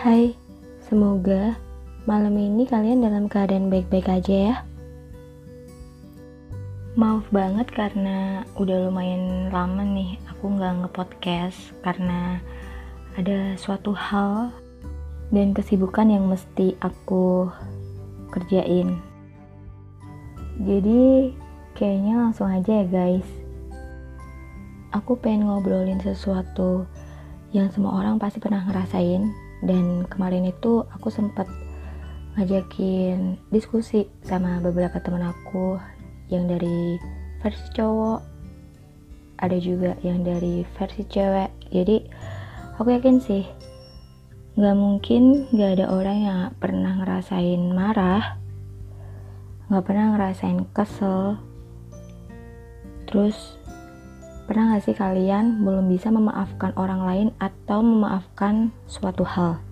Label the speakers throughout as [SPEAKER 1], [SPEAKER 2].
[SPEAKER 1] Hai, semoga malam ini kalian dalam keadaan baik-baik aja ya. Maaf banget karena udah lumayan lama nih aku nggak nge-podcast karena ada suatu hal dan kesibukan yang mesti aku kerjain. Jadi kayaknya langsung aja ya guys. Aku pengen ngobrolin sesuatu yang semua orang pasti pernah ngerasain dan kemarin itu aku sempat ngajakin diskusi sama beberapa teman aku yang dari versi cowok ada juga yang dari versi cewek. Jadi aku yakin sih nggak mungkin nggak ada orang yang pernah ngerasain marah nggak pernah ngerasain kesel. Terus Pernah gak sih kalian belum bisa memaafkan orang lain atau memaafkan suatu hal?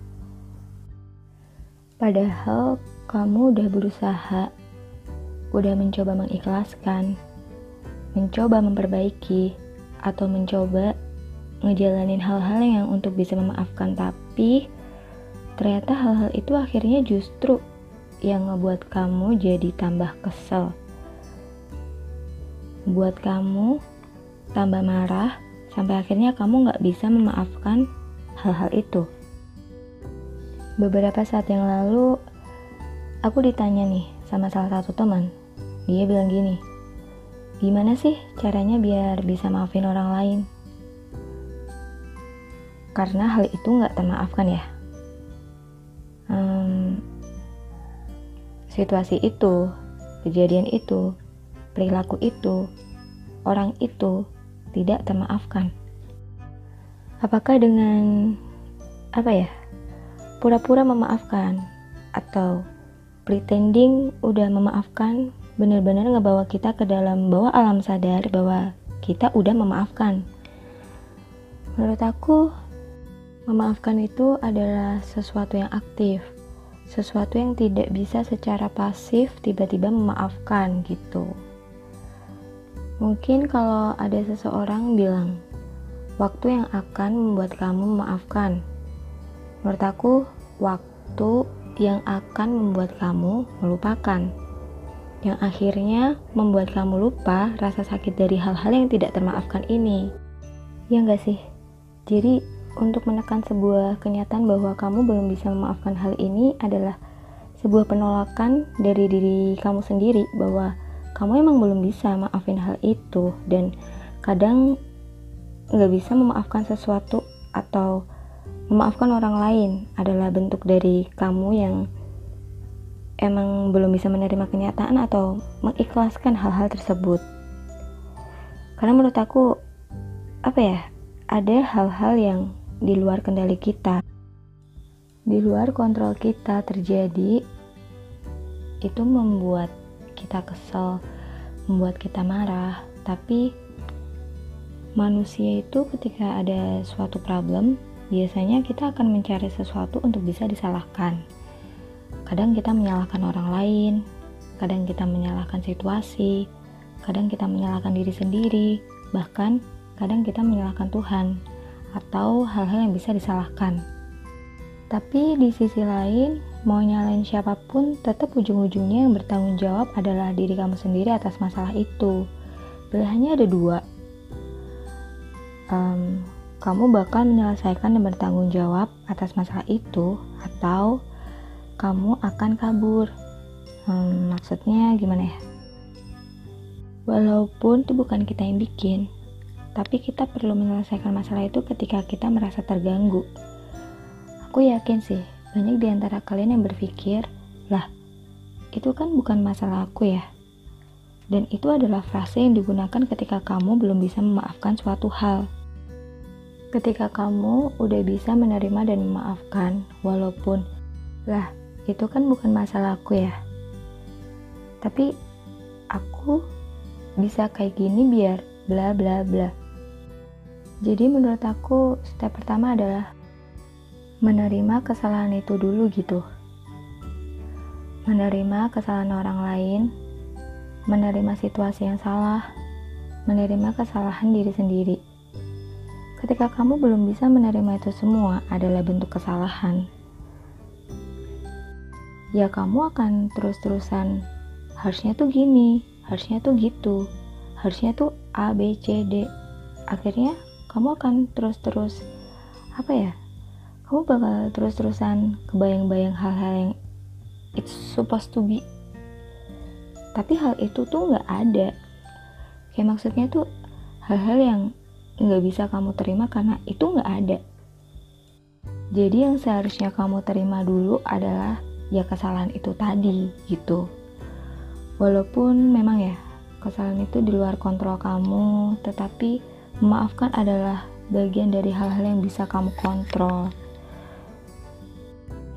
[SPEAKER 1] Padahal kamu udah berusaha, udah mencoba mengikhlaskan, mencoba memperbaiki, atau mencoba ngejalanin hal-hal yang untuk bisa memaafkan tapi ternyata hal-hal itu akhirnya justru yang ngebuat kamu jadi tambah kesel. Buat kamu tambah marah, sampai akhirnya kamu nggak bisa memaafkan hal-hal itu. Beberapa saat yang lalu, aku ditanya nih sama salah satu teman. Dia bilang gini, gimana sih caranya biar bisa maafin orang lain? Karena hal itu nggak termaafkan ya. Hmm, situasi itu, kejadian itu, perilaku itu, orang itu tidak termaafkan. Apakah dengan apa ya? Pura-pura memaafkan atau pretending udah memaafkan benar-benar ngebawa kita ke dalam bawah alam sadar bahwa kita udah memaafkan. Menurut aku, memaafkan itu adalah sesuatu yang aktif, sesuatu yang tidak bisa secara pasif tiba-tiba memaafkan gitu. Mungkin kalau ada seseorang bilang, waktu yang akan membuat kamu memaafkan. Menurut aku, waktu yang akan membuat kamu melupakan. Yang akhirnya membuat kamu lupa rasa sakit dari hal-hal yang tidak termaafkan ini. Ya enggak sih? Jadi, untuk menekan sebuah kenyataan bahwa kamu belum bisa memaafkan hal ini adalah sebuah penolakan dari diri kamu sendiri bahwa kamu emang belum bisa maafin hal itu dan kadang nggak bisa memaafkan sesuatu atau memaafkan orang lain adalah bentuk dari kamu yang emang belum bisa menerima kenyataan atau mengikhlaskan hal-hal tersebut. Karena menurut aku apa ya? Ada hal-hal yang di luar kendali kita. Di luar kontrol kita terjadi itu membuat kita kesel, membuat kita marah, tapi manusia itu ketika ada suatu problem, biasanya kita akan mencari sesuatu untuk bisa disalahkan. Kadang kita menyalahkan orang lain, kadang kita menyalahkan situasi, kadang kita menyalahkan diri sendiri, bahkan kadang kita menyalahkan Tuhan atau hal-hal yang bisa disalahkan. Tapi di sisi lain, mau nyalain siapa pun, tetap ujung-ujungnya yang bertanggung jawab adalah diri kamu sendiri atas masalah itu. Pilihannya ada dua. Um, kamu bakal menyelesaikan dan bertanggung jawab atas masalah itu, atau kamu akan kabur. Hmm, maksudnya gimana ya? Walaupun itu bukan kita yang bikin, tapi kita perlu menyelesaikan masalah itu ketika kita merasa terganggu Aku yakin sih, banyak di antara kalian yang berpikir, lah, itu kan bukan masalah aku ya. Dan itu adalah frase yang digunakan ketika kamu belum bisa memaafkan suatu hal. Ketika kamu udah bisa menerima dan memaafkan, walaupun, lah, itu kan bukan masalah aku ya. Tapi, aku bisa kayak gini biar bla bla bla. Jadi menurut aku, step pertama adalah menerima kesalahan itu dulu gitu. Menerima kesalahan orang lain, menerima situasi yang salah, menerima kesalahan diri sendiri. Ketika kamu belum bisa menerima itu semua adalah bentuk kesalahan. ya kamu akan terus-terusan harusnya tuh gini, harusnya tuh gitu, harusnya tuh A, B, C, D. Akhirnya kamu akan terus-terus apa ya? Kamu bakal terus-terusan kebayang-bayang hal-hal yang it's supposed to be. Tapi hal itu tuh nggak ada. Kayak maksudnya tuh hal-hal yang nggak bisa kamu terima karena itu nggak ada. Jadi yang seharusnya kamu terima dulu adalah ya kesalahan itu tadi gitu walaupun memang ya kesalahan itu di luar kontrol kamu tetapi memaafkan adalah bagian dari hal-hal yang bisa kamu kontrol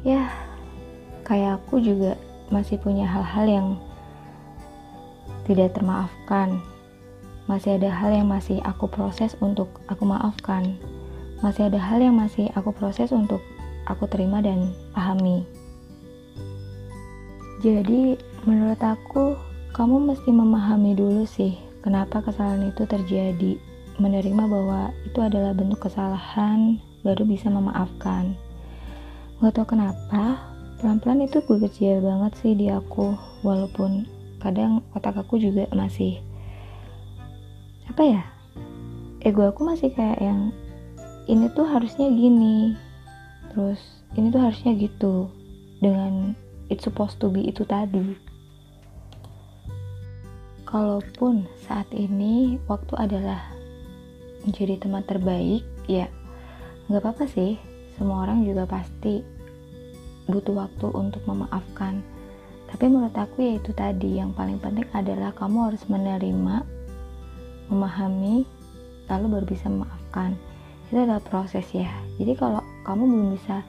[SPEAKER 1] ya kayak aku juga masih punya hal-hal yang tidak termaafkan masih ada hal yang masih aku proses untuk aku maafkan masih ada hal yang masih aku proses untuk aku terima dan pahami jadi, menurut aku, kamu mesti memahami dulu sih kenapa kesalahan itu terjadi. Menerima bahwa itu adalah bentuk kesalahan, baru bisa memaafkan. Gak tau kenapa, pelan-pelan itu bekerja banget sih di aku, walaupun kadang otak aku juga masih apa ya ego aku masih kayak yang ini tuh harusnya gini terus ini tuh harusnya gitu dengan it's supposed to be itu tadi. Kalaupun saat ini waktu adalah menjadi teman terbaik ya nggak apa-apa sih semua orang juga pasti butuh waktu untuk memaafkan. Tapi menurut aku ya itu tadi yang paling penting adalah kamu harus menerima memahami lalu baru bisa memaafkan. Itu adalah proses ya. Jadi kalau kamu belum bisa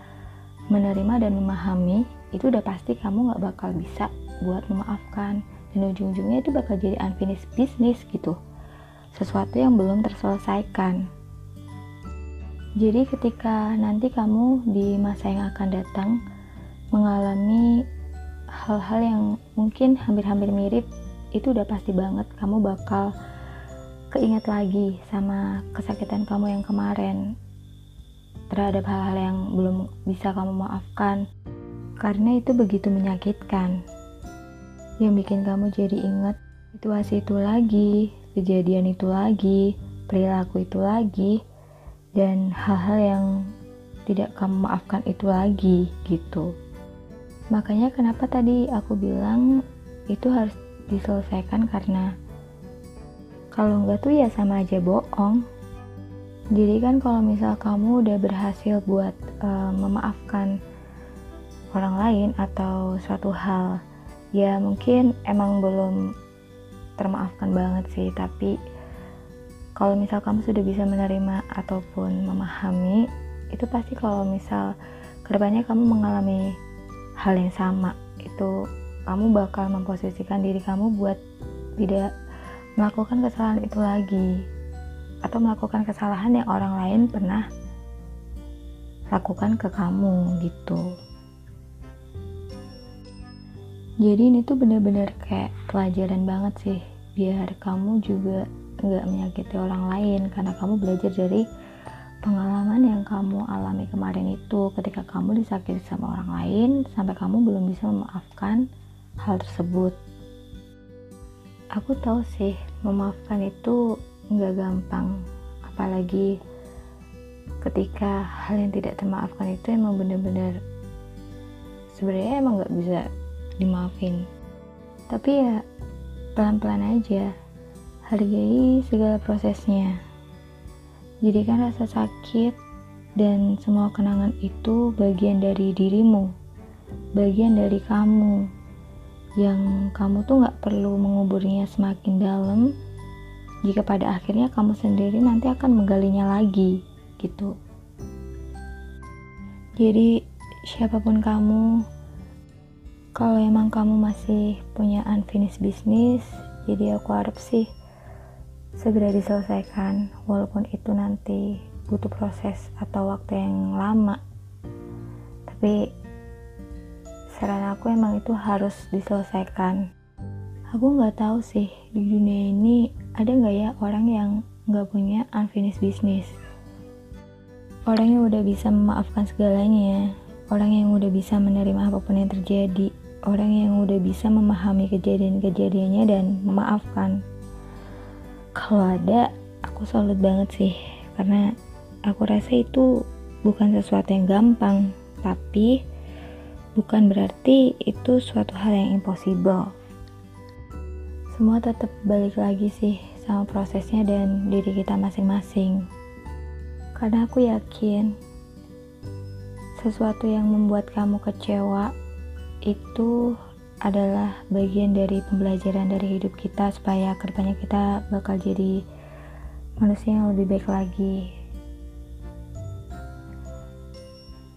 [SPEAKER 1] menerima dan memahami itu udah pasti kamu gak bakal bisa buat memaafkan. Dan ujung-ujungnya itu bakal jadi unfinished business gitu. Sesuatu yang belum terselesaikan. Jadi ketika nanti kamu di masa yang akan datang mengalami hal-hal yang mungkin hampir-hampir mirip itu udah pasti banget kamu bakal keinget lagi sama kesakitan kamu yang kemarin terhadap hal-hal yang belum bisa kamu maafkan karena itu begitu menyakitkan. Yang bikin kamu jadi ingat situasi itu lagi, kejadian itu lagi, perilaku itu lagi, dan hal-hal yang tidak kamu maafkan itu lagi gitu. Makanya kenapa tadi aku bilang itu harus diselesaikan karena kalau enggak tuh ya sama aja bohong. Jadi kan kalau misal kamu udah berhasil buat uh, memaafkan orang lain atau suatu hal ya mungkin emang belum termaafkan banget sih tapi kalau misal kamu sudah bisa menerima ataupun memahami itu pasti kalau misal ke depannya kamu mengalami hal yang sama. Itu kamu bakal memposisikan diri kamu buat tidak melakukan kesalahan itu lagi. Atau melakukan kesalahan yang orang lain pernah lakukan ke kamu gitu. Jadi ini tuh bener-bener kayak pelajaran banget sih. Biar kamu juga nggak menyakiti orang lain. Karena kamu belajar dari pengalaman yang kamu alami kemarin itu ketika kamu disakiti sama orang lain sampai kamu belum bisa memaafkan hal tersebut. Aku tahu sih memaafkan itu nggak gampang. Apalagi ketika hal yang tidak termaafkan itu emang bener-bener sebenarnya emang nggak bisa dimaafin. Tapi ya pelan-pelan aja hargai segala prosesnya jadikan rasa sakit dan semua kenangan itu bagian dari dirimu bagian dari kamu. Yang kamu tuh gak perlu menguburnya semakin dalam jika pada akhirnya kamu sendiri nanti akan menggalinya lagi gitu. Jadi siapa pun kamu kalau emang kamu masih punya unfinished business jadi aku harap sih segera diselesaikan walaupun itu nanti butuh proses atau waktu yang lama. Tapi saran aku emang itu harus diselesaikan. Aku nggak tahu sih di dunia ini ada nggak ya orang yang nggak punya unfinished business? Orang yang udah bisa memaafkan segalanya orang yang udah bisa menerima apa pun yang terjadi, orang yang udah bisa memahami kejadian-kejadiannya dan memaafkan. Kalau ada, aku salut banget sih, karena aku rasa itu bukan sesuatu yang gampang, tapi bukan berarti itu suatu hal yang impossible. Semua tetap balik lagi sih sama prosesnya dan diri kita masing-masing. Karena aku yakin sesuatu yang membuat kamu kecewa itu adalah bagian dari pembelajaran dari hidup kita supaya ke depannya kita bakal jadi manusia yang lebih baik lagi.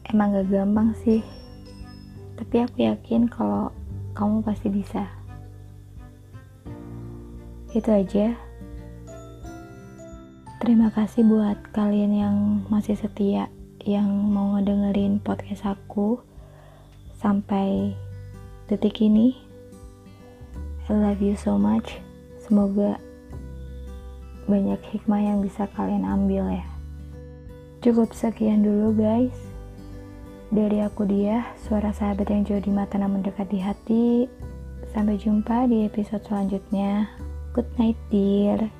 [SPEAKER 1] Emang gak gampang sih tapi aku yakin kalau kamu pasti bisa. Itu aja. Terima kasih buat kalian yang masih setia yang mau ngedengerin podcast aku sampai detik ini. I love you so much. Semoga banyak hikmah yang bisa kalian ambil ya. Cukup sekian dulu guys. Dari aku dia, suara sahabat yang jauh di mata namun dekat di hati. Sampai jumpa di episode selanjutnya. Good night dear.